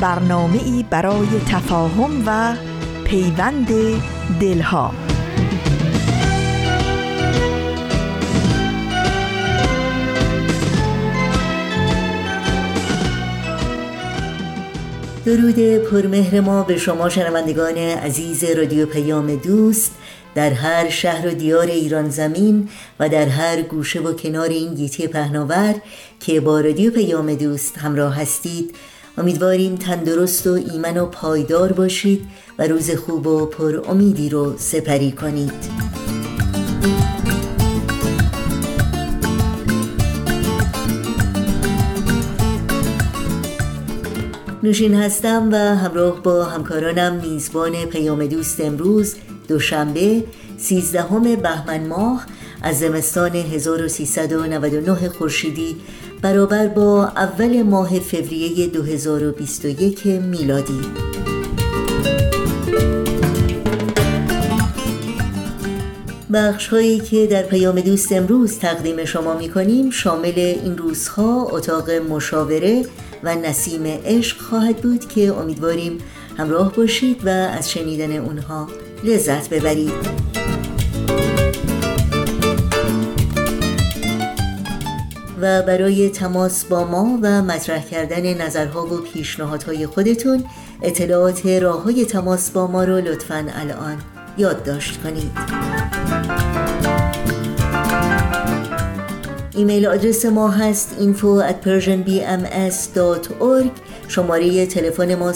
برنامه ای برای تفاهم و پیوند دلها. درود پرمهر ما به شما شنوندگان عزیز رادیو پیام دوست. در هر شهر و دیار ایران زمین و در هر گوشه و کنار این گیتی پهناور که با رادیو پیام دوست همراه هستید امیدواریم تندرست و ایمن و پایدار باشید و روز خوب و پر امیدی رو سپری کنید. نوشین هستم و همراه با همکارانم میزبان پیام دوست امروز دوشنبه 13 بهمن ماه از زمستان 1399 خورشیدی برابر با اول ماه فوریه 2021 میلادی. بخش هایی که در پیام دوست امروز تقدیم شما می کنیم شامل این روزها اتاق مشاوره و نسیم عشق خواهد بود که امیدواریم همراه باشید و از شنیدن اونها لذت ببرید. و برای تماس با ما و مطرح کردن نظرها و پیشنهادهای خودتون اطلاعات راه های تماس با ما رو لطفا الان یادداشت کنید. ایمیل آدرس ما هست info at persianbms.org شماره تلفن ما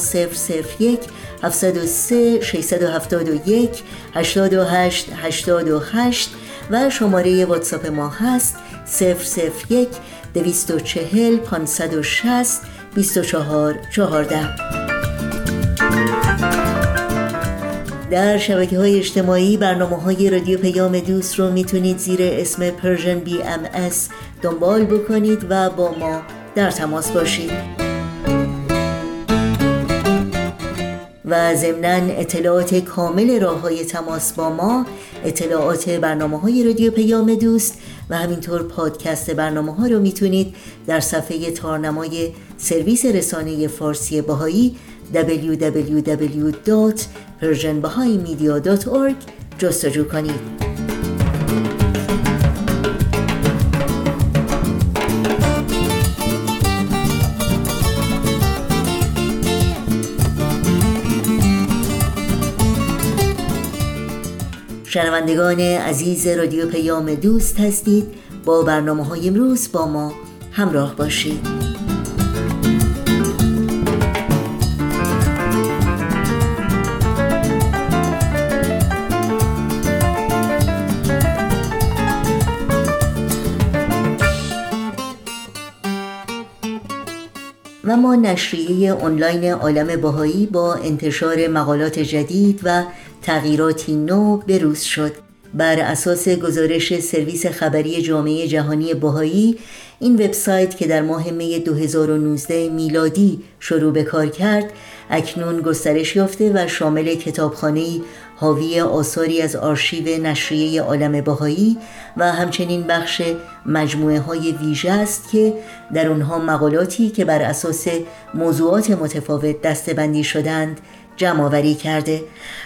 001 703 671 828 828 و شماره واتساپ ما هست 001 240 560 24 14 در شبکه های اجتماعی برنامه های رادیو پیام دوست رو می‌تونید زیر اسم بی ام دنبال بکنید و با ما در تماس باشید. و ضمنا اطلاعات کامل راه های تماس با ما اطلاعات برنامه های رادیو پیام دوست و همینطور پادکست برنامه ها رو می‌تونید در صفحه تارنمای سرویس رسانه فارسی باهایی www.persianbahaimedia.org جستجو کنید. شنوندگان عزیز رادیو پیام دوست هستید. با برنامه های امروز با ما همراه باشید. و ما نشریه آنلاین عالم باهایی با انتشار مقالات جدید و تغییراتی نو بروز شد. بر اساس گزارش سرویس خبری جامعه جهانی باهایی این وبسایت که در ماه می 2019 میلادی شروع به کار کرد اکنون گسترش یافته و شامل کتابخانه حاوی آثاری از آرشیو نشریه عالم باهایی و همچنین بخش مجموعه های ویژه است که در آنها مقالاتی که بر اساس موضوعات متفاوت دستبندی شدند جمع کرده.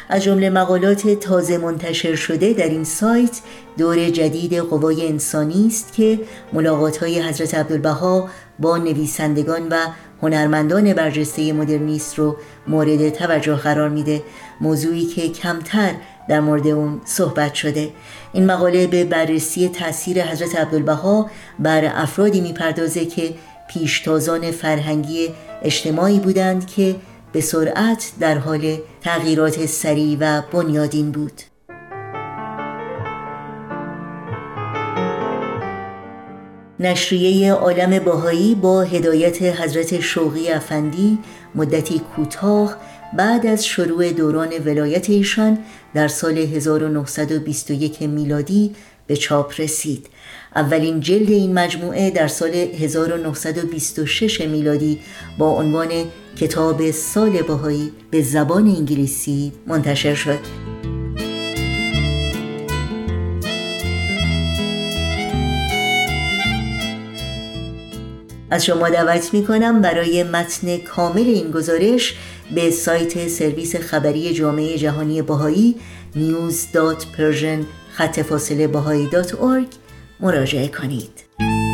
از جمله مقالات تازه منتشر شده در این سایت دور جدید قوای انسانی است که ملاقات های حضرت عبدالبها با نویسندگان و هنرمندان برجسته مدرنیست رو مورد توجه قرار میده. موضوعی که کمتر در مورد اون صحبت شده. این مقاله به بررسی تاثیر حضرت عبدالبها بر افرادی می‌پردازه که پیشتازان فرهنگی اجتماعی بودند که به سرعت در حال تغییرات سریع و بنیادین بود. نشریه عالم باهایی با هدایت حضرت شوقی افندی مدتی کوتاه بعد از شروع دوران ولایت ایشان در سال 1921 میلادی به چاپ رسید. اولین جلد این مجموعه در سال 1926 میلادی با عنوان کتاب سال باهایی به زبان انگلیسی منتشر شد. از شما دعوت می کنم برای متن کامل این گزارش به سایت سرویس خبری جامعه جهانی باهایی news.persian خط فاصله باهایی مراجعه کنید.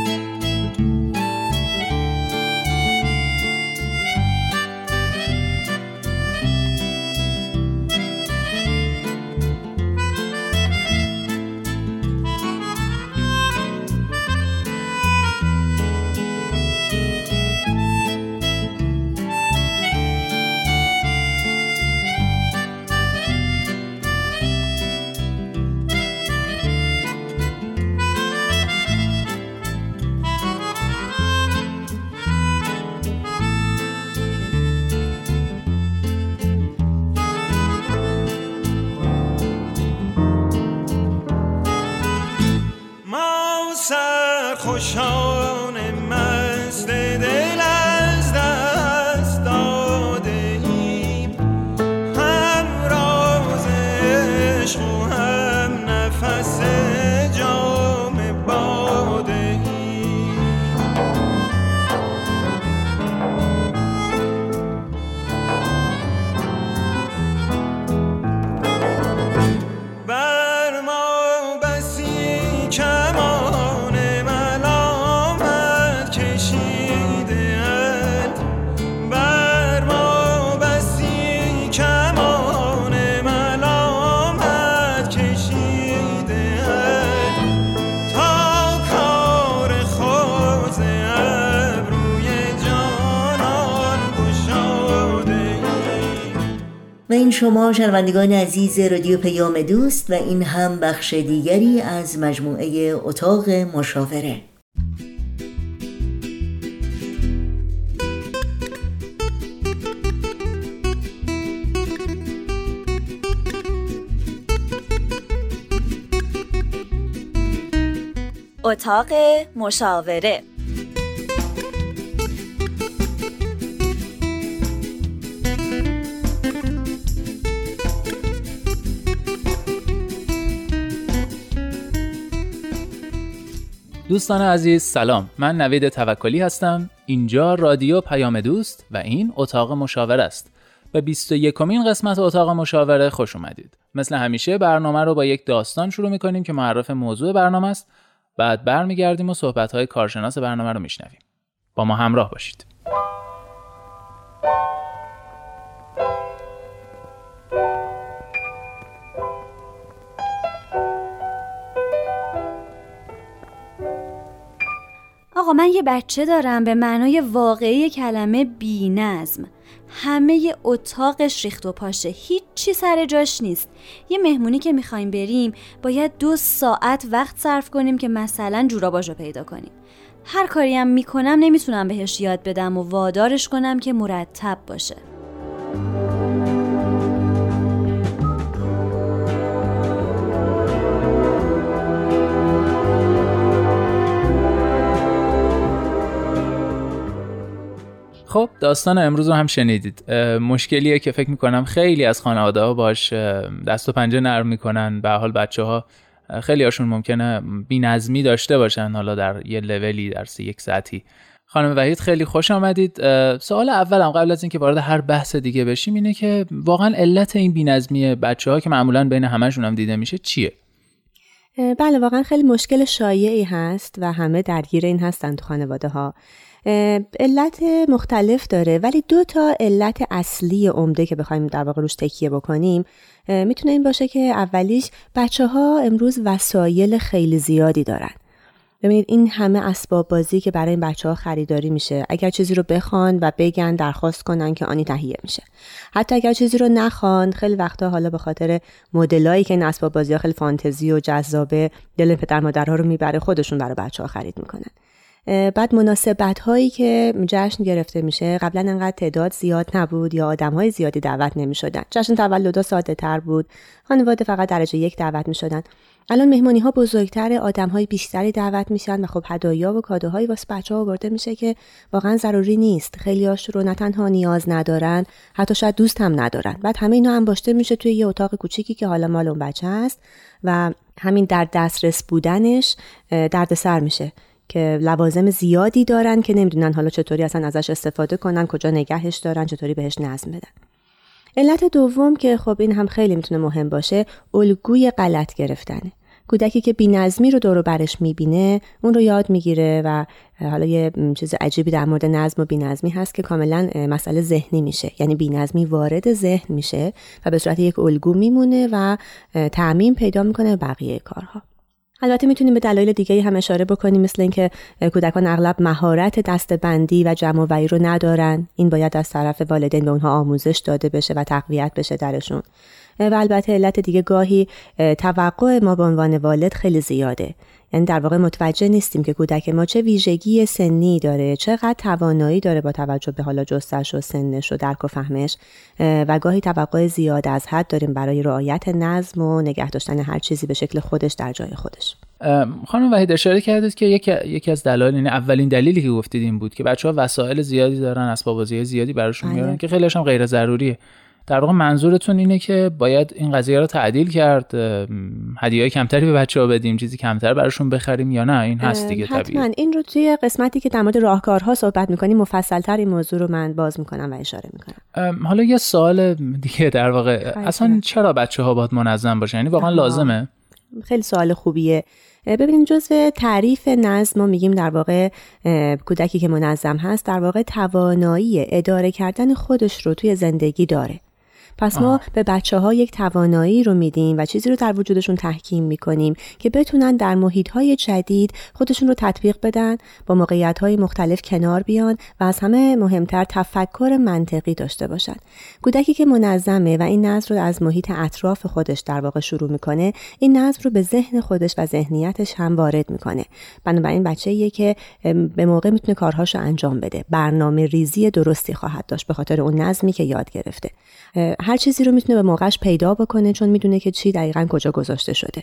شما شنوندگان عزیز رادیو پیام دوست و این هم بخش دیگری از مجموعه اتاق مشاوره. اتاق مشاوره دوستان عزیز سلام. من نوید توکلی هستم. اینجا رادیو پیام دوست و این اتاق مشاوره است. به 21 کمین قسمت اتاق مشاوره خوش اومدید. مثل همیشه برنامه رو با یک داستان شروع می‌کنیم که معرف موضوع برنامه است. بعد برمیگردیم و صحبت های کارشناس برنامه رو میشنویم. با ما همراه باشید. آقا من یه بچه دارم به معنای واقعی کلمه بی نظم همه اتاقش ریخت و پاشه. هیچی سر جاش نیست. یه مهمونی که می‌خوایم بریم باید دو ساعت وقت صرف کنیم که مثلا جوراباشو پیدا کنیم. هر کاری هم می‌کنم نمی‌تونم بهش یاد بدم و وادارش کنم که مرتب باشه. خب داستان امروز رو هم شنیدید. مشکلیه که فکر می‌کنم خیلی از خانواده ها باش دست و پنجه نرم می‌کنن. به حال بچه ها خیلی هاشون ممکنه بینظمی داشته باشن حالا در یه لولی در یک ساعتی. خانم وحید خیلی خوش آمدید. سوال اولم قبل از اینکه وارد هر بحث دیگه بشیم اینه که واقعا علت این بینظمی بچه ها که معمولا بین همشون هم دیده میشه چیه؟ بله واقعا خیلی مشکل شایعی هست و همه درگیر این هستند تو خانواده ها علت مختلف داره ولی دو تا علت اصلی عمده که بخوایم در واقع روش تکیه بکنیم می‌تونه این باشه که اولیش بچه ها امروز وسایل خیلی زیادی دارن. ببینید این همه اسباب بازی که برای این بچه ها خریداری میشه. اگر چیزی رو بخوان و بگن درخواست کنن که آنی تهیه میشه. حتی اگر چیزی رو نخوان خیلی وقتا حالا به خاطر مدلایی که این اسباب بازی ها خیلی فانتزی و جذابه دل پدر مادرها رو می‌بره خودشون برای بچه ها خرید می‌کنن. بعد مناسبت هایی که جشن گرفته میشه قبلا انقدر تعداد زیاد نبود یا آدم های زیادی دعوت نمی شدن جشن تولد ساده تر بود. خانواده فقط درجه یک دعوت می شدن الان مهمانی ها بزرگتر آدم های بیشتری دعوت میشن و خب هدایا و کادوهایی واسه بچه ها آورده میشه که واقعا ضروری نیست. خیلی هاش رو نه تنها نیاز ندارن حتی شاید دوست هم ندارن. بعد همه اینا انباشته میشه توی یه اتاق کوچیکی که حالا مال اون بچه هست و همین در دسترس بودنش دردسر میشه. که لوازم زیادی دارن که نمی‌دونن حالا چطوری اصلا ازش استفاده کنن کجا نگهش دارن چطوری بهش نظم بدن. علت دوم که خب این هم خیلی می‌تونه مهم باشه الگوی غلط گرفتنه. کودکی که بینظمی رو دور برش می‌بینه اون رو یاد می‌گیره و حالا یه چیز عجیبی در مورد نظم و بینظمی هست که کاملا مسئله ذهنی میشه. یعنی بینظمی وارد ذهن میشه و به صورت یک الگو میمونه و تعمیم پیدا می‌کنه بقیه کارها. البته می‌تونیم به دلایل دیگه هم اشاره بکنیم مثل اینکه کودکان اغلب مهارت دستبندی و جمع وعی رو ندارن. این باید از طرف والدین به اونها آموزش داده بشه و تقویت بشه درشون. و البته علت دیگه گاهی توقع ما به عنوان والد خیلی زیاده. یعنی در واقع متوجه نیستیم که کودک ما چه ویژگی سنی داره چقدر توانایی داره با توجه به حالا جستش و سنش و درک و فهمش و گاهی توقع زیاد از حد داریم برای رعایت نظم و نگه داشتن هر چیزی به شکل خودش در جای خودش خانم وحید اشاره کردید که یکی, یکی از دلایل یعنی اولین دلیلی که گفتید این بود که بچه ها وسایل زیادی دارن اسباب بازی زیادی براشون بله. میارن که خیلیش هم غیر ضروریه در واقع منظورتون اینه که باید این قضیه رو تعدیل کرد هدیه کمتری به بچه ها بدیم چیزی کمتر براشون بخریم یا نه؟ این هست دیگه طبیعی. این رو توی قسمتی که در مورد راهکارها صحبت می‌کنیم مفصلتر این موضوع رو من باز می‌کنم و اشاره می‌کنم. حالا یه سوال دیگه در واقع اصلا چرا بچه ها باید منظم باشه یعنی واقعا لازمه؟ خیلی سوال خوبیه. ببینید جزء تعریف نظم ما میگیم در واقع کودکی که منظم هست در واقع توانایی اداره کردن خودش رو توی زندگی داره. پس ما به بچه ها یک توانایی رو میدیم و چیزی رو در وجودشون تحکیم می‌کنیم که بتونن در محیط های جدید خودشون رو تطبیق بدن با موقعیت های مختلف کنار بیان و از همه مهمتر تفکر منطقی داشته باشن. کودکی که منظمه و این نظم رو از محیط اطراف خودش در واقع شروع می‌کنه این نظم رو به ذهن خودش و ذهنیتش هم وارد می‌کنه. بنابراین بچه که به موقع می‌تونه کارهاشو انجام بده. برنامه ریزی درستی خواهد داشت به خاطر اون نظمی که یاد گرفته. هر چیزی رو می‌تونه به موقعش پیدا بکنه چون می‌دونه که چی دقیقا کجا گذاشته شده.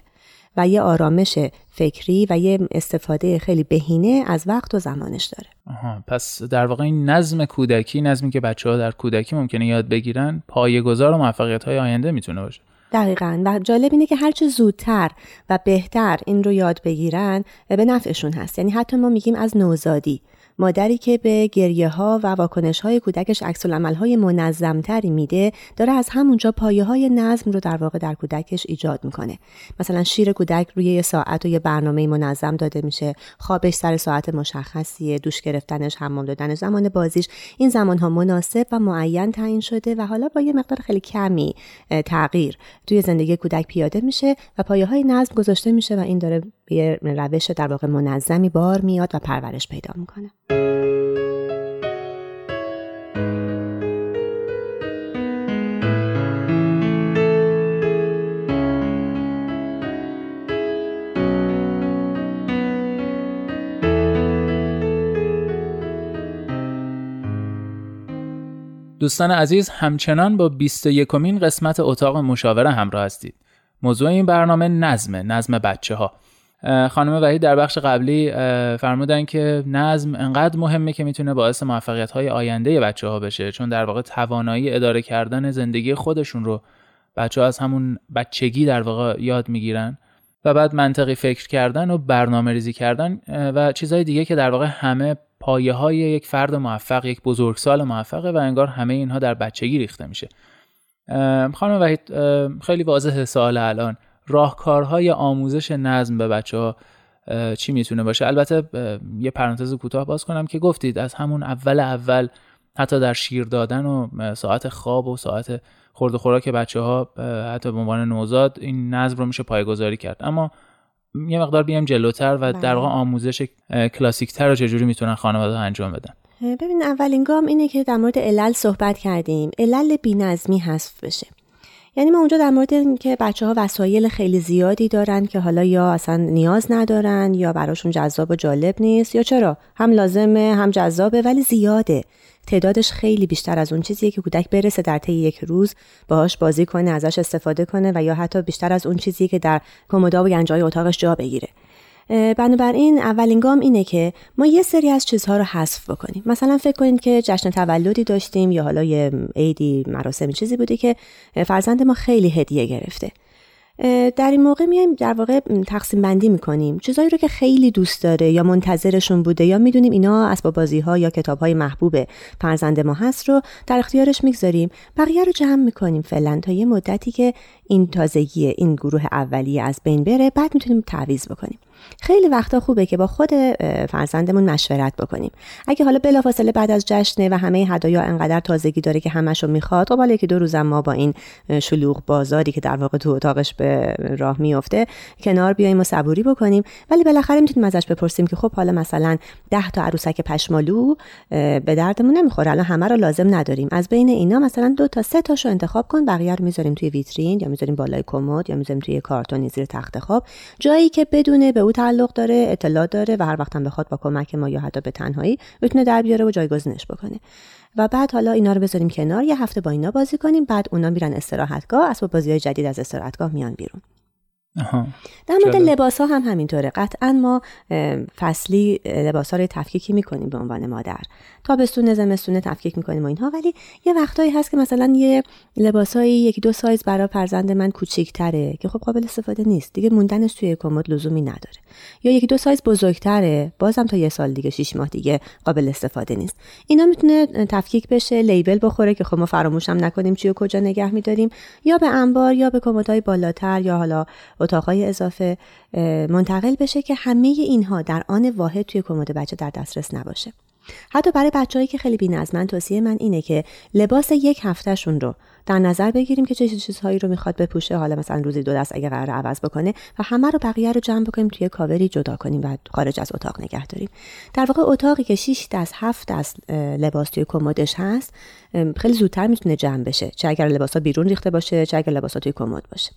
و یه آرامش فکری و یه استفاده خیلی بهینه از وقت و زمانش داره. آها پس در واقع این نظم کودکی نظمی که بچه ها در کودکی ممکنه یاد بگیرن گذار و موفقیت های آینده می‌تونه باشه. دقیقا. و جالب اینه که هرچه زودتر و بهتر این رو یاد بگیرن به نفعشون هست. یعنی حتی ما میگیم از نوزادی. مادری که به گریه ها و واکنش های کودکش عکس های منظم تری میده داره از همونجا پایه های نظم رو در واقع در کودکش ایجاد می‌کنه. مثلا شیر کودک روی یه ساعت و یه برنامه منظم داده میشه خوابش سر ساعت مشخصیه دوش گرفتنش حمام دادن زمان بازیش. این زمان ها مناسب و معین تعیین شده و حالا با یه مقدار خیلی کمی تغییر توی زندگی کودک پیاده میشه و پایه های نظم گذاشته میشه و این داره یه روش در واقع منظمی بار میاد و پرورش پیدا می‌کنه دوستان عزیز همچنان با 21 مین قسمت اتاق مشاوره همراه هستید. موضوع این برنامه نظمه، نظم بچه ها. خانم وحید در بخش قبلی فرمودن که نظم انقدر مهمه که می‌تونه باعث موفقیت های آینده بچه ها بشه چون در واقع توانایی اداره کردن زندگی خودشون رو بچه ها از همون بچگی در واقع یاد می‌گیرن و بعد منطقی فکر کردن و برنامه ریزی کردن و چیزهای دیگه که در واقع همه پایه های یک فرد موفق یک بزرگسال موفقه و انگار همه اینها در بچگی ریخته میشه. خانم وحید خیلی واضح سوال الان. راهکارهای آموزش نظم به بچه ها چی می‌تونه باشه؟ البته یه پرانتز کوتاه باز کنم که گفتید از همون اول اول حتی در شیر دادن و ساعت خواب و ساعت خورد و خوراک بچه ها حتی به عنوان نوزاد این نظم رو میشه پایگذاری کرد. اما یه مقدار بیایم جلوتر و در واقع بله. آموزش کلاسیکتر رو چجوری می‌تونن خانواده انجام بدن؟ ببین اولین گام اینه که در مورد علل صحبت کردیم. علل بینظمی حذف بشه. یعنی ما اونجا در مورد اینکه بچه ها وسایل خیلی زیادی دارن که حالا یا اصلا نیاز ندارن یا براشون جذاب و جالب نیست یا چرا؟ هم لازمه هم جذابه ولی زیاده. تعدادش خیلی بیشتر از اون چیزیه که کودک برسه در طی یک روز باهاش بازی کنه ازش استفاده کنه و یا حتی بیشتر از اون چیزی که در کمودا و گنجای اتاقش جا بگیره. بنابراین اولین گام اینه که ما یه سری از چیزها رو حذف بکنیم. مثلا فکر کنید که جشن تولدی داشتیم یا حالا یه عیدی مراسمی چیزی بوده که فرزند ما خیلی هدیه گرفته. در این موقع میایم در واقع تقسیم بندی می‌کنیم. چیزایی رو که خیلی دوست داره یا منتظرشون بوده یا می‌دونیم اینا اسباب بازی ها یا کتاب های محبوب فرزند ما هست رو در اختیارش می‌گذاریم. بقیه رو جمع می‌کنیم فعلا تا یه مدتی که این تازگی این گروه اولیه از بین بره. بعد می‌تونیم تعویض بکنیم. خیلی وقتا خوبه که با خود فرزندمون مشورت بکنیم. اگه حالا بلافاصله بعد از جشنه و همه هدایا انقدر تازگی داره که همشو می‌خواد خب حالا یکی دو روزم ما با این شلوغ بازاری که در واقع تو اتاقش به راه میفته کنار بیایم و صبوری بکنیم. ولی بالاخره می‌تونیم ازش بپرسیم که خب حالا مثلا ده تا عروسک پشمالو به دردمون نمی‌خوره. الان همه رو لازم نداریم. از بین اینا مثلا دو تا سه تاشو انتخاب کن بقیه رو می‌ذاریم توی ویترین یا می‌ذاریم بالای کمد یا می‌ذاریم توی کارتونی زیر تخت خواب. جایی که بدونه به او تعلق داره اطلاع داره و هر وقت هم بخواد با کمک ما یا حتی به تنهایی بتونه در بیاره و جایگزینش بکنه. و بعد حالا اینا رو بذاریم کنار یه هفته با اینا بازی کنیم بعد اونا میرن استراحتگاه اسباب بازی های جدید از استراحتگاه میان بیرون. در مورد لباس ها هم همینطوره. قطعا ما فصلی لباس ها رو تفکیکی می‌کنیم به عنوان مادر. تابستون زمستون تفکیک می‌کنیم و اینها. ولی یه وقتایی هست که مثلا یه لباسایی یکی دو سایز برای فرزند من کوچیکتره که خب قابل استفاده نیست. دیگه موندنش توی کمد لزومی نداره. یا یکی دو سایز بزرگتره. بازم تا یه سال دیگه شش ماه دیگه قابل استفاده نیست. اینا می‌تونه تفکیک بشه لیبل بخوره که خب ما فراموش هم نکنیم چی و کجا نگه میداریم. یا به انبار یا به کمدهای بالاتر یا حالا اتاقهای اضافه منتقل بشه که همه اینها در آن واحد توی کمد بچه در دسترس نباشه. حتی برای بچههایی که خیلی بی‌نظمن توصیه من اینه که لباس یک هفتهشون رو در نظر بگیریم که چه چیزهایی رو می‌خواد بپوشه. حالا مثلا روزی دو دست اگه قرار عوض بکنه و همه رو بقیه رو جمع بکنیم توی کاوری جدا کنیم و خارج از اتاق نگه داریم. در واقع اتاقی که 6 دست 7 دست لباس توی کمدش هست خیلی زودتر می‌تونه جمع بشه. چه اگر لباسا بیرون ریخته باشه چه اگر لباسا توی کمد باشه.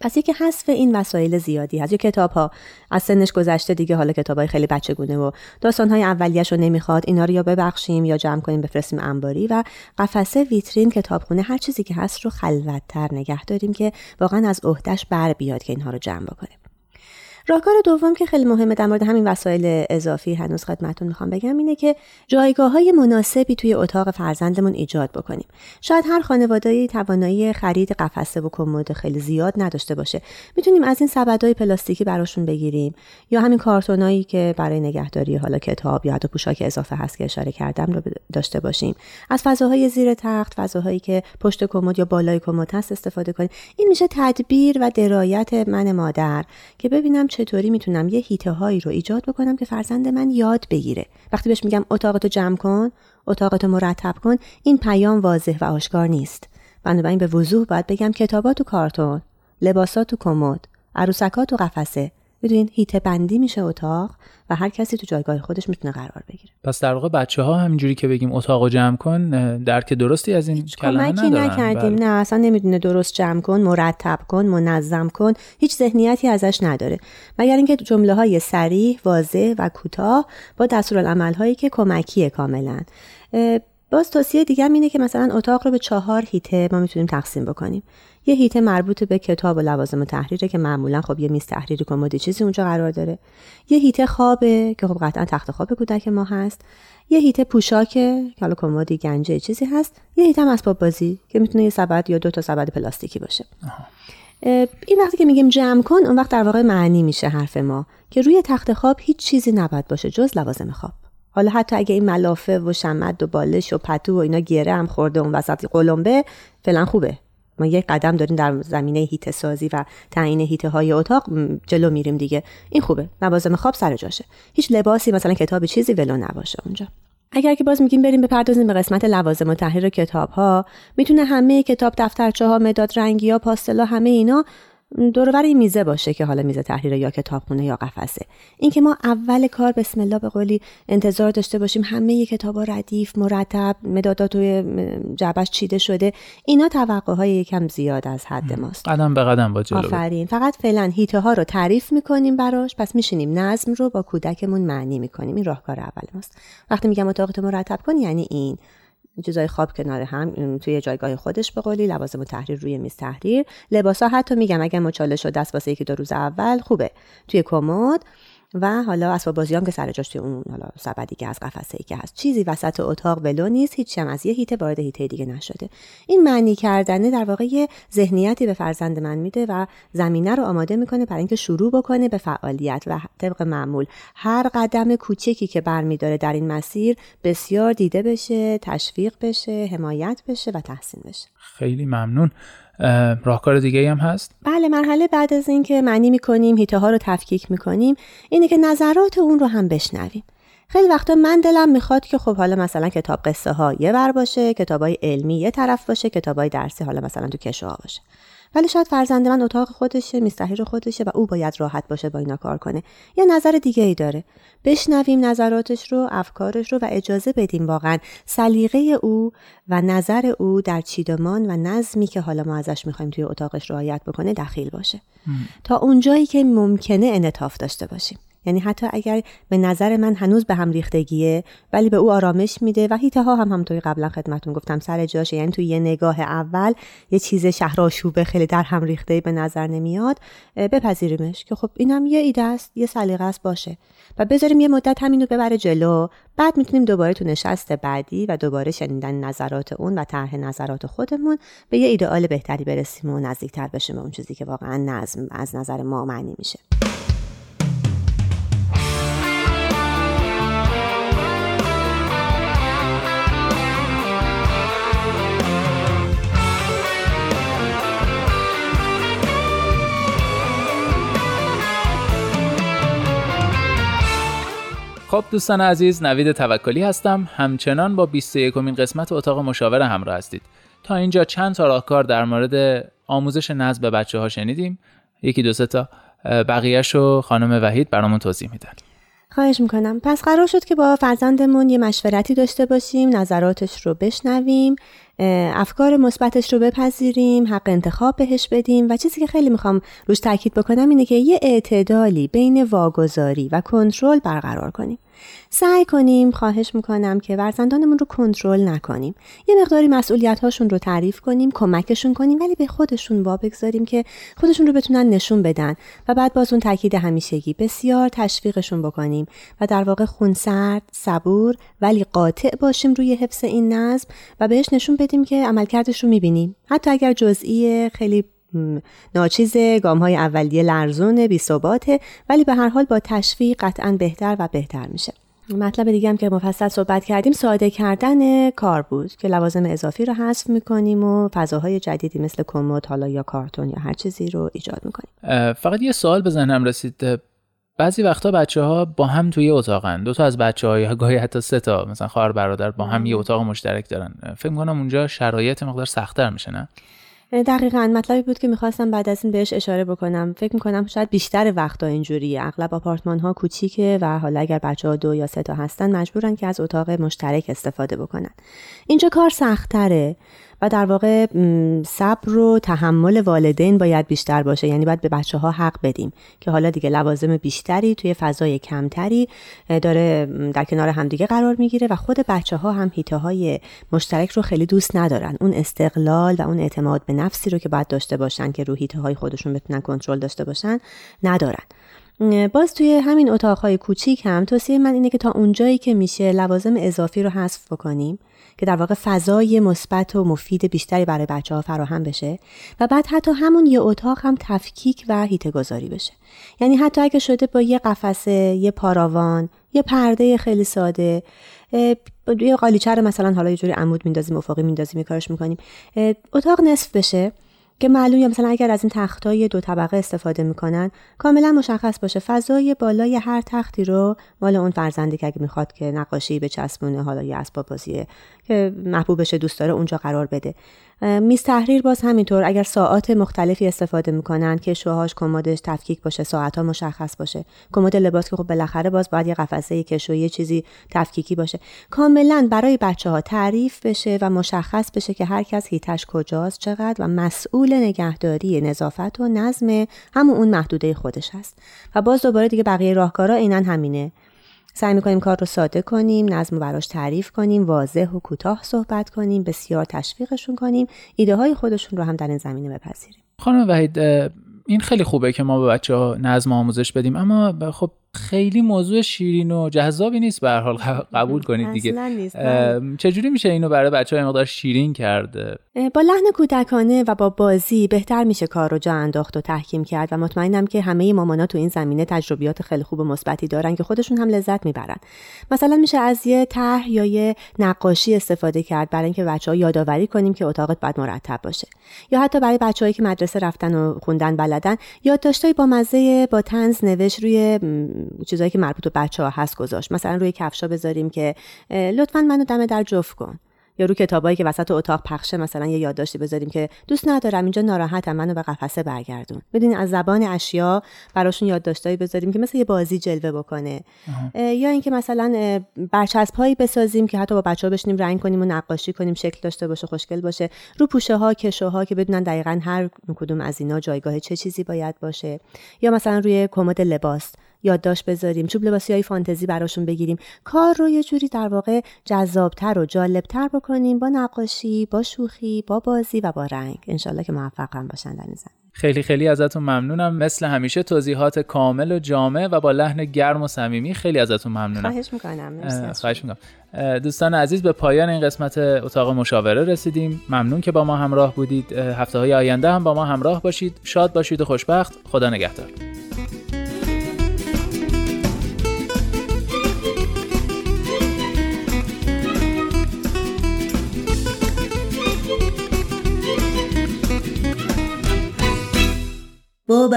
پس یکی حذف این وسایل زیادی هست. یا کتاب ها از سنش گذشته دیگه حالا کتاب های خیلی بچگونه و داستان های اولیش رو نمی‌خواد اینا رو یا ببخشیم یا جمع کنیم بفرستیم انباری و قفسه ویترین کتابخونه هر چیزی که هست رو خلوتتر نگه داریم که واقعا از عهدهش بر بیاد که اینها رو جمع بکنیم. راهکار دوم که خیلی مهمه در مورد همین وسایل اضافی هنوز خدمتتون می‌خوام بگم اینه که جایگاه های مناسبی توی اتاق فرزندمون ایجاد بکنیم. شاید هر خانواده‌ای توانایی خرید قفسه و کمد خیلی زیاد نداشته باشه. می‌تونیم از این سبدهای پلاستیکی براشون بگیریم یا همین کارتونایی که برای نگهداری حالا کتاب یا حتی پوشاک اضافه هست که اشاره کردم رو داشته باشیم. از فضاهای زیر تخت فضاهایی که پشت کمد یا بالای کمد هست استفاده کنیم. این میشه تدبیر و درایت من مادر که ببینم چطوری می‌تونم یه هیته هایی رو ایجاد بکنم که فرزند من یاد بگیره. وقتی بهش میگم اتاقتو جمع کن اتاقتو مرتب کن این پیام واضح و آشکار نیست. بنابراین به وضوح باید بگم کتابات تو کارتون لباسات تو کمد عروسکات تو قفسه بدونین هیته بندی میشه اتاق و هر کسی تو جایگاه خودش می‌تونه قرار بگیره. پس در واقع بچه ها همینجوری که بگیم اتاق جمع کن درک درستی از این کلمه ندارن. نکردیم. بله. نه اصلا نمی‌دونه درست جمع کن مرتب کن منظم کن هیچ ذهنیتی ازش نداره. مگر اینکه جمله های سریح واضح و کوتاه با دستورالعمل هایی که کمکیه کاملا. باز توصیه دیگه اینه که مثلا اتاق رو به چهار هیته ما می‌تونیم تقسیم بکنیم. یه هیته مربوط به کتاب و لوازم تحریره که معمولا خب یه میز تحریری کمدی چیزی اونجا قرار داره. یه هیته خوابه که خب قطعا تخت خواب کودک ما هست. یه هیته پوشاکه که حالا کمدی گنجه چیزی هست. یه هیته هم اسباب بازی که می‌تونه یه سبد یا دو تا سبد پلاستیکی باشه. این وقتی که میگیم جمع کن اون وقت در واقع معنی میشه حرف ما که روی تخت خواب هیچ چیزی نباید باشه جز لوازم خواب. حالا حتی اگه این ملافه و شمد و بالش و پتو و اینا گیره هم خورده اون وسط قلمبه فعلا خوبه. ما یک قدم داریم در زمینه هیت سازی و تعیین هیته های اتاق جلو میریم دیگه. این خوبه. لوازم خواب سر جاشه. هیچ لباسی مثلا کتاب چیزی ولو نباشه اونجا. اگر که باز میگیم بریم بپردازیم به قسمت لوازم و تحریر کتاب ها می‌تونه همه کتاب دفترچه ها مداد رنگی ها پاستلا همه اینا دورور این میزه باشه که حالا میزه تحریر یا کتابخونه یا قفسه. اینکه ما اول کار بسم الله به قولی انتظار داشته باشیم همه کتابا ردیف مرتب مدادات توی جعبش چیده شده اینا توقع های یکم زیاد از حد ماست. قدم به قدم با جلو. آفرین. فقط فعلا هیته ها رو تعریف می‌کنیم براش. پس میشینیم نظم رو با کودکمون معنی می‌کنیم. این راهکار اول ماست. وقتی میگم اتاقت مرتب کن یعنی این. چیزای خواب کنار هم توی جایگاه خودش به لوازم تحریر روی میز تحریر. لباسا حتی میگم اگه مچاله شده است واسه یکی دو روز اول خوبه. توی کمد و حالا اسباب بازی هم که سر جاش توی اون حالا سبدی که از قفسه ای که هست چیزی وسط اتاق ولو نیست هیچ هم از یه هیته وارد هیته دیگه نشده. این معنی کردنه در واقع یه ذهنیتی به فرزند من میده و زمینه رو آماده می‌کنه برای اینکه شروع بکنه به فعالیت و طبق معمول. هر قدم کوچکی که برمیداره در این مسیر بسیار دیده بشه تشویق بشه حمایت بشه و تحسین بشه. خیلی ممنون. راهکار دیگه هم هست؟ بله مرحله بعد از اینکه معنی می‌کنیم هیته ها رو تفکیک می‌کنیم اینه که نظرات اون رو هم بشنویم. خیلی وقتا من دلم می‌خواد که خب حالا مثلا کتاب قصه ها یه بر باشه کتاب های علمی یه طرف باشه کتاب های درسی حالا مثلا تو کشوها باشه. ولی شاید فرزند من اتاق خودشه میستحیر خودشه و او باید راحت باشه با اینا کار کنه. یا نظر دیگه ای داره. بشنویم نظراتش رو افکارش رو و اجازه بدیم واقعا سلیقه او و نظر او در چیدمان و نظمی که حالا ما ازش می‌خوایم توی اتاقش رعایت بکنه دخیل باشه. تا اونجایی که ممکنه انطاف داشته باشیم. یعنی حتی اگر به نظر من هنوز به هم ریختگیه ولی به او آرامش میده و هیته ها هم همطوری قبلا خدمتون گفتم. سر جاشه یعنی توی یه نگاه اول یه چیز شهرآشوبه خیلی در هم ریخته به نظر نمیاد بپذیریمش که خب اینم یه ایده است یه سلیقه است باشه. و بذاریم یه مدت همینو ببره جلو. بعد می‌تونیم دوباره تو نشست بعدی و دوباره شنیدن نظرات اون و طرح نظرات خودمون به یه ایدئال بهتری برسیم و نزدیکتر بشیم به اون چیزی که واقعا نظم از نظر ما معنی میشه. خب دوستان عزیز نوید توکلی هستم. همچنان با 21 کمین قسمت اتاق مشاور همراه هستید. تا اینجا چند تا راهکار در مورد آموزش نظم به بچه ها شنیدیم؟ یکی دو سه تا. بقیهش رو خانم وحید برامون توضیح میدن. خواهش می‌کنم. پس قرار شد که با فرزندمون یه مشورتی داشته باشیم نظراتش رو بشنویم افکار مثبتش رو بپذیریم حق انتخاب بهش بدیم و چیزی که خیلی می‌خوام روش تاکید بکنم اینه که یه اعتدالی بین واگذاری و کنترل برقرار کنیم. سعی کنیم خواهش می‌کنم که فرزندانمون رو کنترل نکنیم. یه مقداری مسئولیت هاشون رو تعریف کنیم کمکشون کنیم ولی به خودشون وا بگذاریم که خودشون رو بتونن نشون بدن و بعد باز اون تاکید همیشگی بسیار تشویقشون بکنیم و در واقع خونسرد صبور ولی قاطع باشیم روی حفظ این نظم و بهش نشون بدیم که عملکردش رو می‌بینیم. حتی اگر جزئی خیلی ناچیز گام های اولیه لرزون بی ولی به هر حال با تشویق قطعا بهتر و بهتر میشه. مطلب دیگه هم که مفصل صحبت کردیم ساده کردن کار بود که لوازم اضافی رو حذف می‌کنیم و فضاهای جدیدی مثل کمد حالا یا کارتون یا هر چیزی رو ایجاد می‌کنیم. فقط یه سوال به ذهنم رسید. بعضی وقتا بچه ها با هم توی اتاقن. دو تا از بچه های گاهی حتی سه تا مثلا خواهر برادر با هم یه اتاق مشترک دارن. فکر کنم اونجا شرایط مقدار سختتر میشه نه؟ دقیقا مطلبی بود که می‌خواستم بعد از این بهش اشاره بکنم. فکر می‌کنم شاید بیشتر وقتا اینجوریه. اغلب آپارتمان ها کوچیکه و حالا اگر بچه ها دو یا سه تا هستن مجبورن که از اتاق مشترک استفاده بکنن. اینجا کار سختتره. و در واقع صبر و تحمل والدین باید بیشتر باشه. یعنی باید به بچه ها حق بدیم که حالا دیگه لوازم بیشتری توی فضای کمتری داره در کنار همدیگه قرار می‌گیره و خود بچه ها هم هیته های مشترک رو خیلی دوست ندارن. اون استقلال و اون اعتماد به نفسی رو که باید داشته باشن که رو هیته های خودشون بتونن کنترل داشته باشن ندارن. باز توی همین اتاقهای کوچیک هم توصیه من اینه که تا اونجایی که میشه لوازم اضافی رو حذف بکنیم. که در واقع فضای مثبت و مفید بیشتری برای بچه ها فراهم بشه و بعد حتی همون یه اتاق هم تفکیک و هیته گذاری بشه. یعنی حتی اگه شده با یه قفسه یه پاراوان یه پرده خیلی ساده یه قالیچه رو مثلا حالا یه جوری عمود میندازیم افقی میندازیم کارش می‌کنیم اتاق نصف بشه که معلومه مثلا اگر از این تختای دو طبقه استفاده می‌کنن کاملا مشخص باشه فضای بالای هر تختی رو مال اون فرزندی که اگه می‌خواد که نقاشی به چسبونه حالا یه اسباب بازیه که محبوبش دوست داره اونجا قرار بده. میز تحریر باز همینطور اگر ساعات مختلفی استفاده می‌کنن که شوهاش کمدش تفکیک باشه ساعت ها مشخص باشه. کمد لباس که خب بالاخره باز باید یه قفسه کشو یه چیزی تفکیکی باشه. کاملا برای بچه ها تعریف بشه و مشخص بشه که هر کس هیتش کجاست چقدر و مسئول نگهداری نظافت و نظم همون اون محدوده خودش هست. و باز دوباره دیگه بقیه راهکارا اینن همینه. سعی می‌کنیم کار رو ساده کنیم نظم براش تعریف کنیم واضح و کوتاه صحبت کنیم بسیار تشویقشون کنیم ایده های خودشون رو هم در این زمینه بپذیریم. خانم وحید این خیلی خوبه که ما به بچه ها نظم آموزش بدیم اما خب خیلی موضوع شیرین و جذابی نیست به حال قبول کنید دیگه. بله. چجوری میشه اینو برای بچه های مقدار شیرین کرده؟ با لحن کودکانه و با بازی بهتر میشه کار رو جا انداخت و تحکیم کرد و مطمئنم که همه مامانا تو این زمینه تجربیات خیلی خوب و مثبتی دارن که خودشون هم لذت می‌برن. مثلا میشه از یه طرح یا یه نقاشی استفاده کرد برای اینکه بچه ها یادآوری کنیم که اتاقت باید مرتب باشه. یا حتی برای بچههایی که مدرسه رفتن و خوندن بلدن یادداشتای با مزه با تنز نوشت روی چیزایی که مربوط به بچه ها هست گذاشت. مثلا روی کفشا بذاریم که لطفا منو دم در جفت کن. یا رو کتابایی که وسط اتاق پخشه مثلا یه یادداشتی بذاریم که دوست ندارم اینجا ناراحتم منو به قفسه برگردون. بدین از زبان اشیا براشون یادداشتایی بذاریم که مثل یه بازی جلوه بکنه. یا اینکه مثلا برچسبهایی بسازیم که حتی با بچه‌ها بشینیم رنگ کنیم و نقاشی کنیم شکل داشته باشه خوشگل باشه. رو پوشه ها کشه ها که بدونن دقیقا هر کدوم از اینا جایگاه چه چیزی باید باشه. یا مثلا روی کمد لباس. یادداشت بذاریم چوب لباسی های فانتزی براشون بگیریم. کار رو یه جوری در واقع جذابتر و جالبتر بکنیم با نقاشی با شوخی با بازی و با رنگ. انشالله که موفق هم باشن در این خیلی خیلی ازتون ممنونم. مثل همیشه توضیحات کامل و جامع و با لحن گرم و صمیمی خیلی ازتون ممنونم. خواهش می‌کنم. خواهش می‌کنم. دوستان عزیز به پایان این قسمت اتاق مشاوره رسیدیم. ممنون که با ما همراه بودید. هفته های آینده هم با ما همراه باشید. شاد باشید و خوشبخت. خدا نگهدار.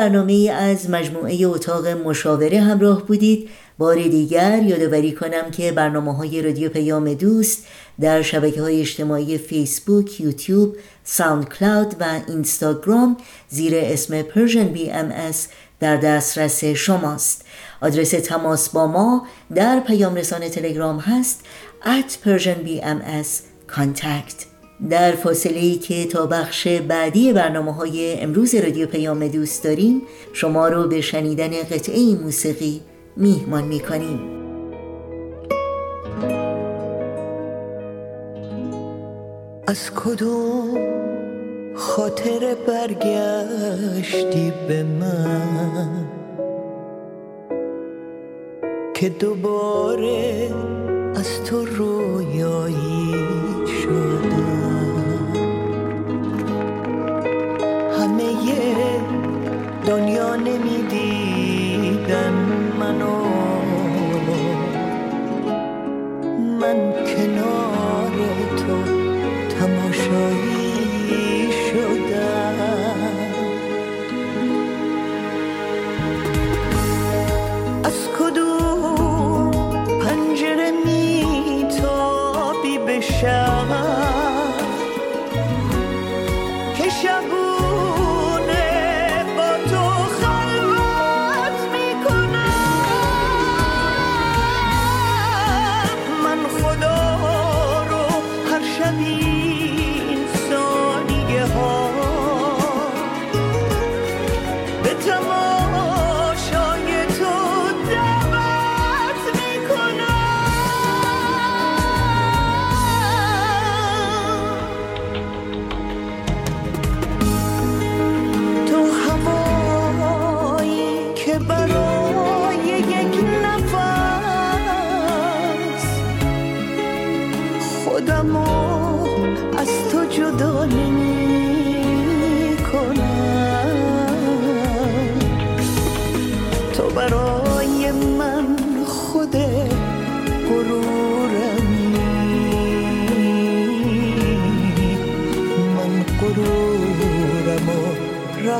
برنامه از مجموعه اتاق مشاوره همراه بودید. بار دیگر یادآوری کنم که برنامه های رادیو پیام دوست در شبکه های اجتماعی فیسبوک، یوتیوب، ساوند کلاود و اینستاگرام زیر اسم بی ام در دسترس شماست. آدرس تماس با ما در پیام رسان تلگرام هست at Persian BMS contact. در فاصله ای که تا بخش بعدی برنامه های امروز رادیو پیام دوست داریم شما رو به شنیدن قطعه موسیقی میهمان می‌کنیم. از کدوم خاطر برگشتی به من که دوباره از تو رویایی دنیا نمی‌دیدن منو. من کنار تو تماشایی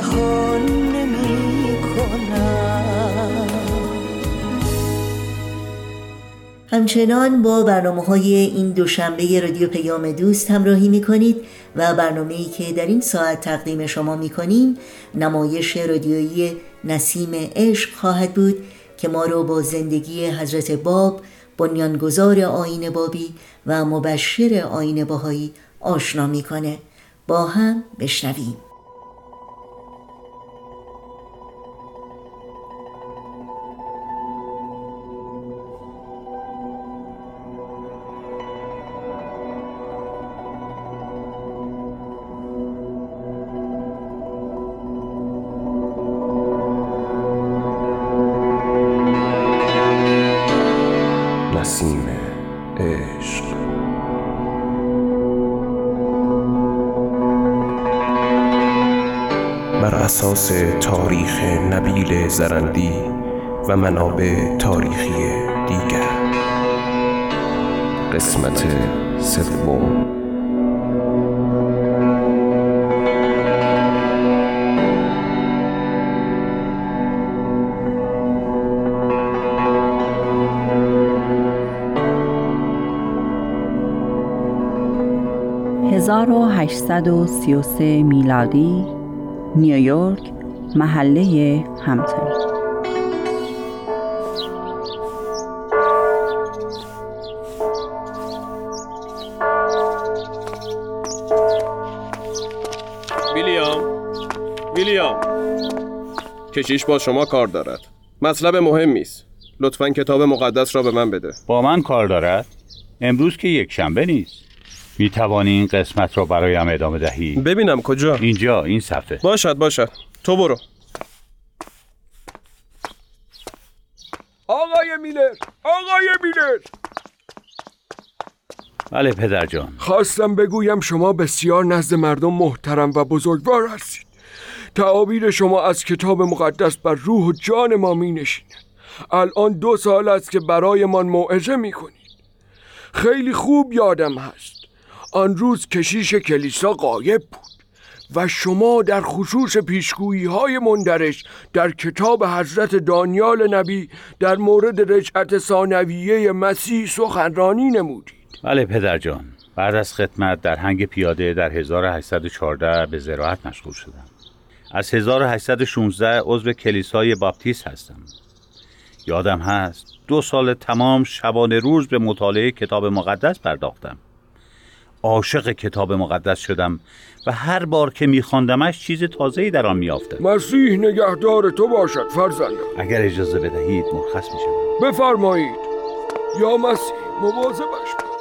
خون نمی کنم. همچنان با برنامه های این دوشنبه رادیو پیام دوست همراهی می کنید و برنامه ای که در این ساعت تقدیم شما می کنیم نمایش رادیویی نسیم عشق خواهد بود که ما رو با زندگی حضرت باب بنیانگذار آین بابی و مبشر آین باهایی آشنا می‌کنه. با هم بشنویم. اساس تاریخ نبیل زرندی و منابع تاریخی دیگر. قسمت سوم. هزار و هشتصد و سی و سه میلادی نیویورک محله همتون ویلیام ویلیام. کشیش با شما کار دارد. مطلب مهمی است. لطفا کتاب مقدس را به من بده. با من کار دارد؟ امروز که یک شنبه نیست. می توانی این قسمت را برایم ادامه دهی؟ ببینم کجا؟ اینجا این صفحه. باشد باشد. تو برو. آقای میلر آقای میلر. بله پدر جان. خواستم بگویم شما بسیار نزد مردم محترم و بزرگوار هستید. تعابیر شما از کتاب مقدس بر روح و جان ما می نشیند الان دو سال است که برایمان موعظه می کنید خیلی خوب یادم هست. آن روز کشیش کلیسا غایب بود و شما در خصوص پیشگویی های مندرش در کتاب حضرت دانیال نبی در مورد رجعت ثانویه مسیح سخنرانی نمودید. بله پدر جان. بعد از خدمت در هنگ پیاده در 1814 به زراعت مشغول شدم. از 1816 عضو کلیسای باپتیست هستم. یادم هست دو سال تمام شبانه روز به مطالعه کتاب مقدس پرداختم. عاشق کتاب مقدس شدم و هر بار که میخواندمش چیز تازه‌ای در آن میافتم مسیح نگهدار تو باشد فرزندم اگر اجازه بدهید مرخص میشم بفرمایید. یا مسیح مواظبش باش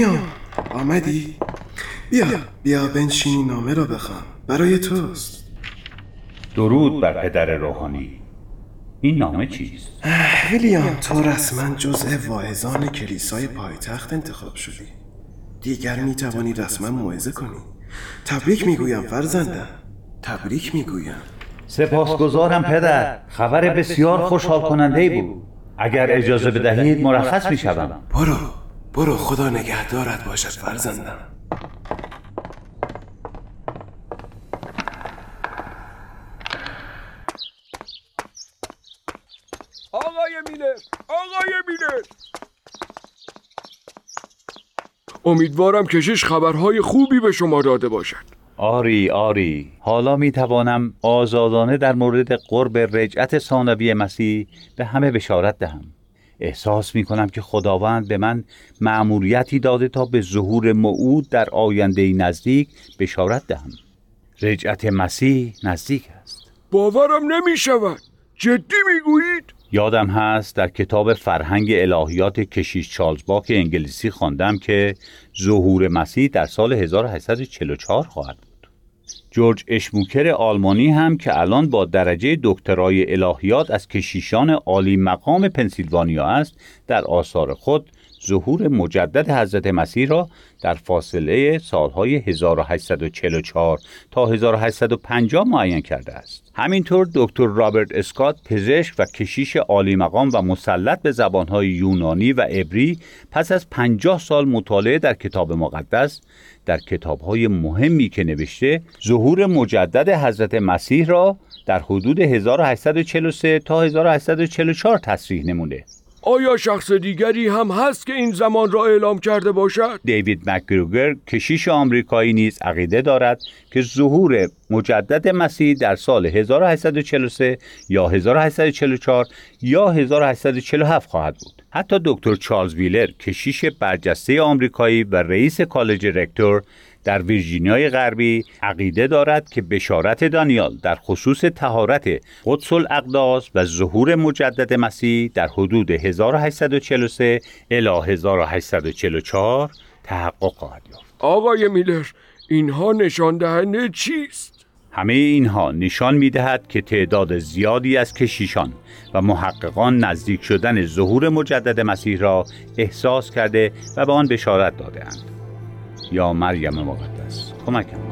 ویلیام آمدی؟ بیا. بیا بنشینی نامه را بخوان برای توست. درود بر پدر روحانی. این نامه چیست؟ ویلیام تو رسما جزء واعظان کلیسای پایتخت انتخاب شدی. دیگر می توانی رسما موعظه کنی. تبریک می‌گویم فرزندم. تبریک می‌گویم. سپاسگزارم پدر. خبر بسیار خوشحال کننده بود. اگر اجازه بدهید مرخص می شوم برو. برو خدا نگهدارت باشد فرزندم. آقای میلر آقای میلر امیدوارم کشیش خبرهای خوبی به شما داده باشد. آری آری. حالا می توانم آزادانه در مورد قرب رجعت ثانوی مسیح به همه بشارت دهم. احساس می کنم که خداوند به من مأموریتی داده تا به ظهور موعود در آینده نزدیک بشارت دهم رجعت مسیح نزدیک است باورم نمی شود جدی می‌گویید؟ یادم هست در کتاب فرهنگ الهیات کشیش چارلز باک انگلیسی خواندم که ظهور مسیح در سال 1844 خواهد. جورج اشموکر آلمانی هم که الان با درجه دکترای الهیات از کشیشان عالی مقام پنسیلوانیا است در آثار خود ظهور مجدد حضرت مسیح را در فاصله سالهای 1844 تا 1850 معین کرده است. همینطور دکتر رابرت اسکات پزشک و کشیش عالی مقام و مسلط به زبانهای یونانی و عبری پس از 50 سال مطالعه در کتاب مقدس در کتابهای مهمی که نوشته ظهور مجدد حضرت مسیح را در حدود 1843 تا 1844 تصریح نمونه آیا شخص دیگری هم هست که این زمان را اعلام کرده باشد؟ دیوید مکگروگر کشیش آمریکایی نیز عقیده دارد که ظهور مجدد مسیح در سال 1843 یا 1844 یا 1847 خواهد بود. حتی دکتر چارلز ویلر کشیش برجسته آمریکایی و رئیس کالج رکتور در ویرجینیای غربی عقیده دارد که بشارت دانیال در خصوص تهارت قدس الاقداس و ظهور مجدد مسیح در حدود 1843 الی 1844 تحقق خواهد یافت. آقای میلر اینها نشان دهنده چیست؟ همه اینها نشان می دهد که تعداد زیادی از کشیشان و محققان نزدیک شدن ظهور مجدد مسیح را احساس کرده و به آن بشارت دادهاند. یا مریم مقدس. کمکم.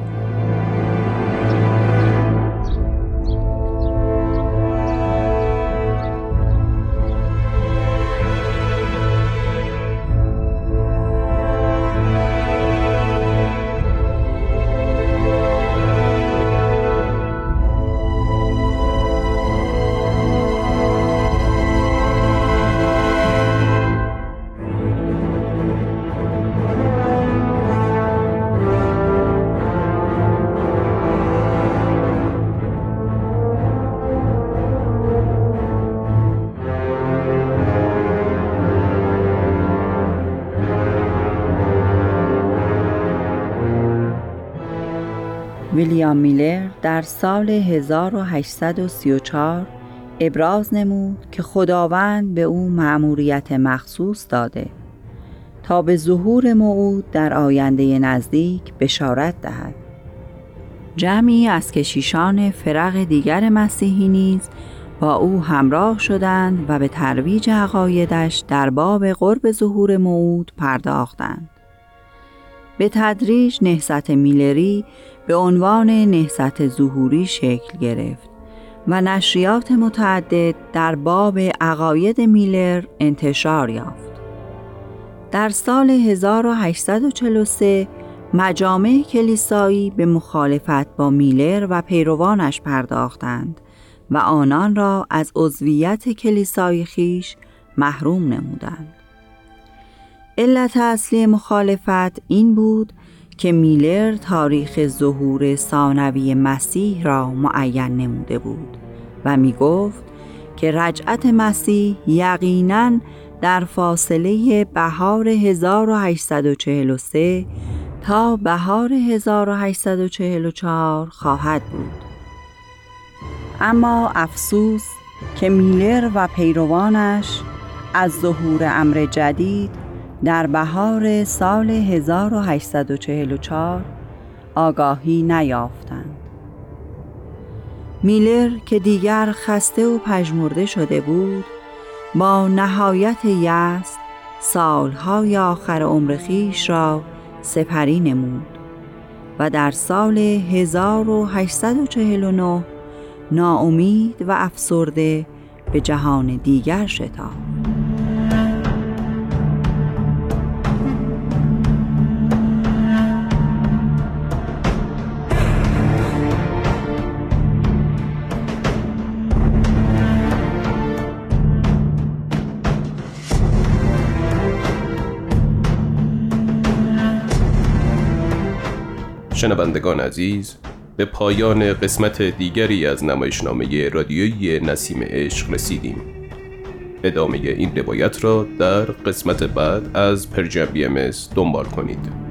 ویلیام میلر در سال 1834 ابراز نمود که خداوند به او مأموریت مخصوص داده. تا به ظهور موعود در آینده نزدیک بشارت دهد. جمعی از کشیشان فرق دیگر مسیحی نیز با او همراه شدند و به ترویج عقایدش در باب قرب ظهور موعود پرداختند. به تدریج نهست میلری به عنوان نهست ظهوری شکل گرفت و نشریات متعدد در باب عقاید میلر انتشار یافت. در سال 1843 مجامع کلیسایی به مخالفت با میلر و پیروانش پرداختند و آنان را از عضویت کلیسای خیش محروم نمودند. علت اصلی مخالفت این بود که میلر تاریخ ظهور ثانوی مسیح را معین نموده بود و می گفت که رجعت مسیح یقیناً در فاصله بهار 1843 تا بهار 1844 خواهد بود. اما افسوس که میلر و پیروانش از ظهور امر جدید در بهار سال 1844 آگاهی نیافتند. میلر که دیگر خسته و پژمرده شده بود با نهایت یأس سالهای آخر عمر خیش را سپری نمود و در سال 1849 ناامید و افسرده به جهان دیگر شتافت. شنوندگان عزیز به پایان قسمت دیگری از نمایشنامه رادیویی نسیم عشق رسیدیم. ادامه این روایت را در قسمت بعد از پرژن بی دنبال کنید.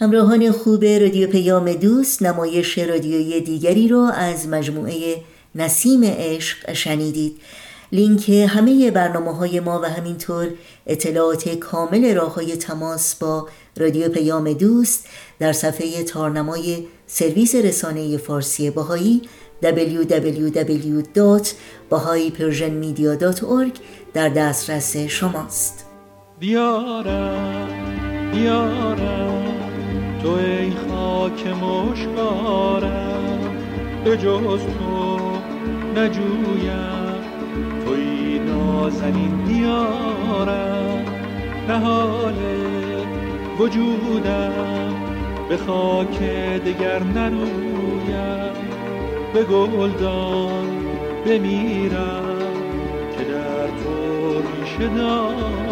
همراهان خوب رادیو پیام دوست نمایش رادیویی دیگری را از مجموعه نسیم عشق شنیدید. لینک همه برنامه های ما و همینطور اطلاعات کامل راه های تماس با رادیو پیام دوست در صفحه تارنمای سرویس رسانه فارسی باهایی www.bahaipersianmedia.org در دسترس شماست. دیارم دیارم تو ای خاک مشکارم به جز تو نجویم. توی نازنین دیارم نهال وجودم. به خاک دگر نرویم به گلدان بمیرم. که در تو ریشه دارم.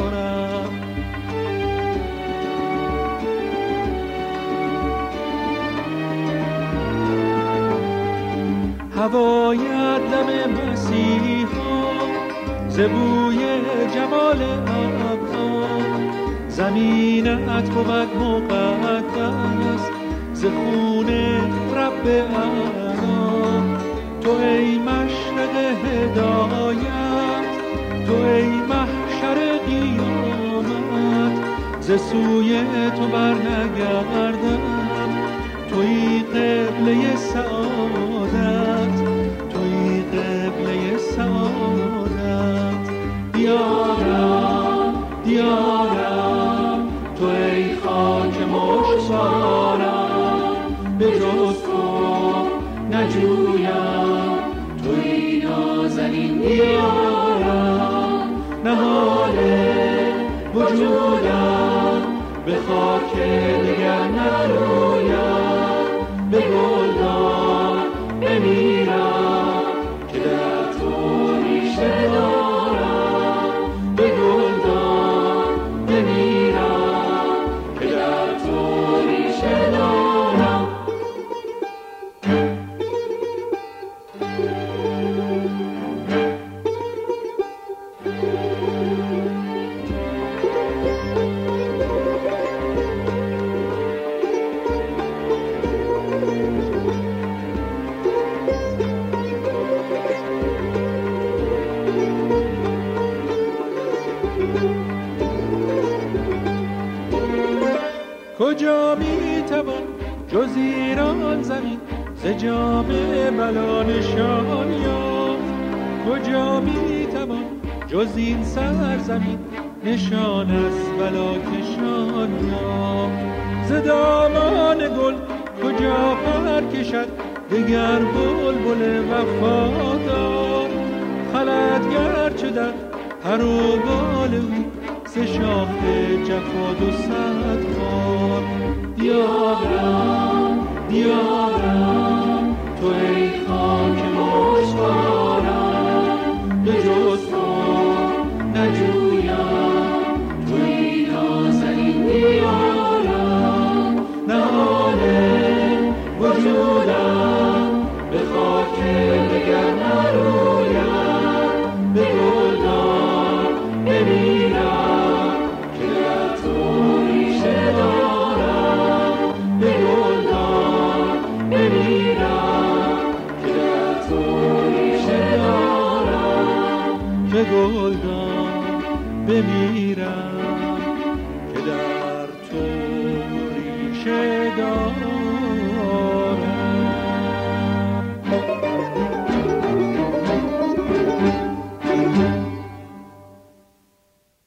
هوایت دم مسیحا زبوی جمال ابها زمینت بود مقدس ز خون رب اعلا. تو ای مشرق هدایت تو ای محشر قیامت. ز سوی تو برنگردم توی قبله سعادت. قبله سعادت. دیارم دیارم تو ای خاک مشتارم به جز تو نجویم. توی نازنین دیارم. نهال وجودم. به خاک دگر کجا می توان جز ایران زمین. ز جام بلا نشان یافت. کجا می توان جز این سرزمین؟ نشان از بلا کشان یافت. ز دامان گل کجا پر کشد؟ دگر بلبل وفادار خلد گرچه در پر و بال او. سه شاخ جفا دو صد دیارم دیارم تو ای خاک مشتارم به جز گلدان بمیرم که در تو ریشه دارم.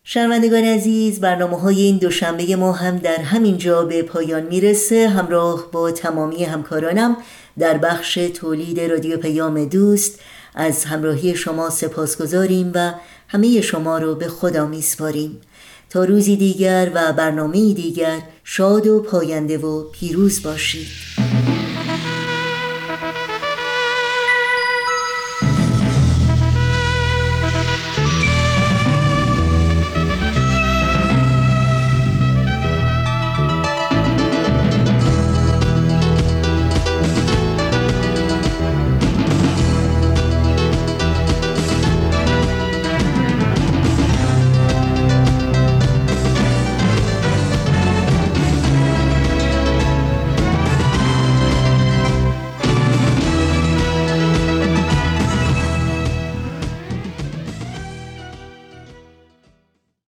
شنوندگان عزیز برنامه های این دوشنبه ما هم در همین جا به پایان می‌رسه. همراه با تمامی همکارانم در بخش تولید رادیو پیام دوست از همراهی شما سپاس گذاریم و همه شما رو به خدا میسپاریم. تا روزی دیگر و برنامه دیگر شاد و پاینده و پیروز باشید.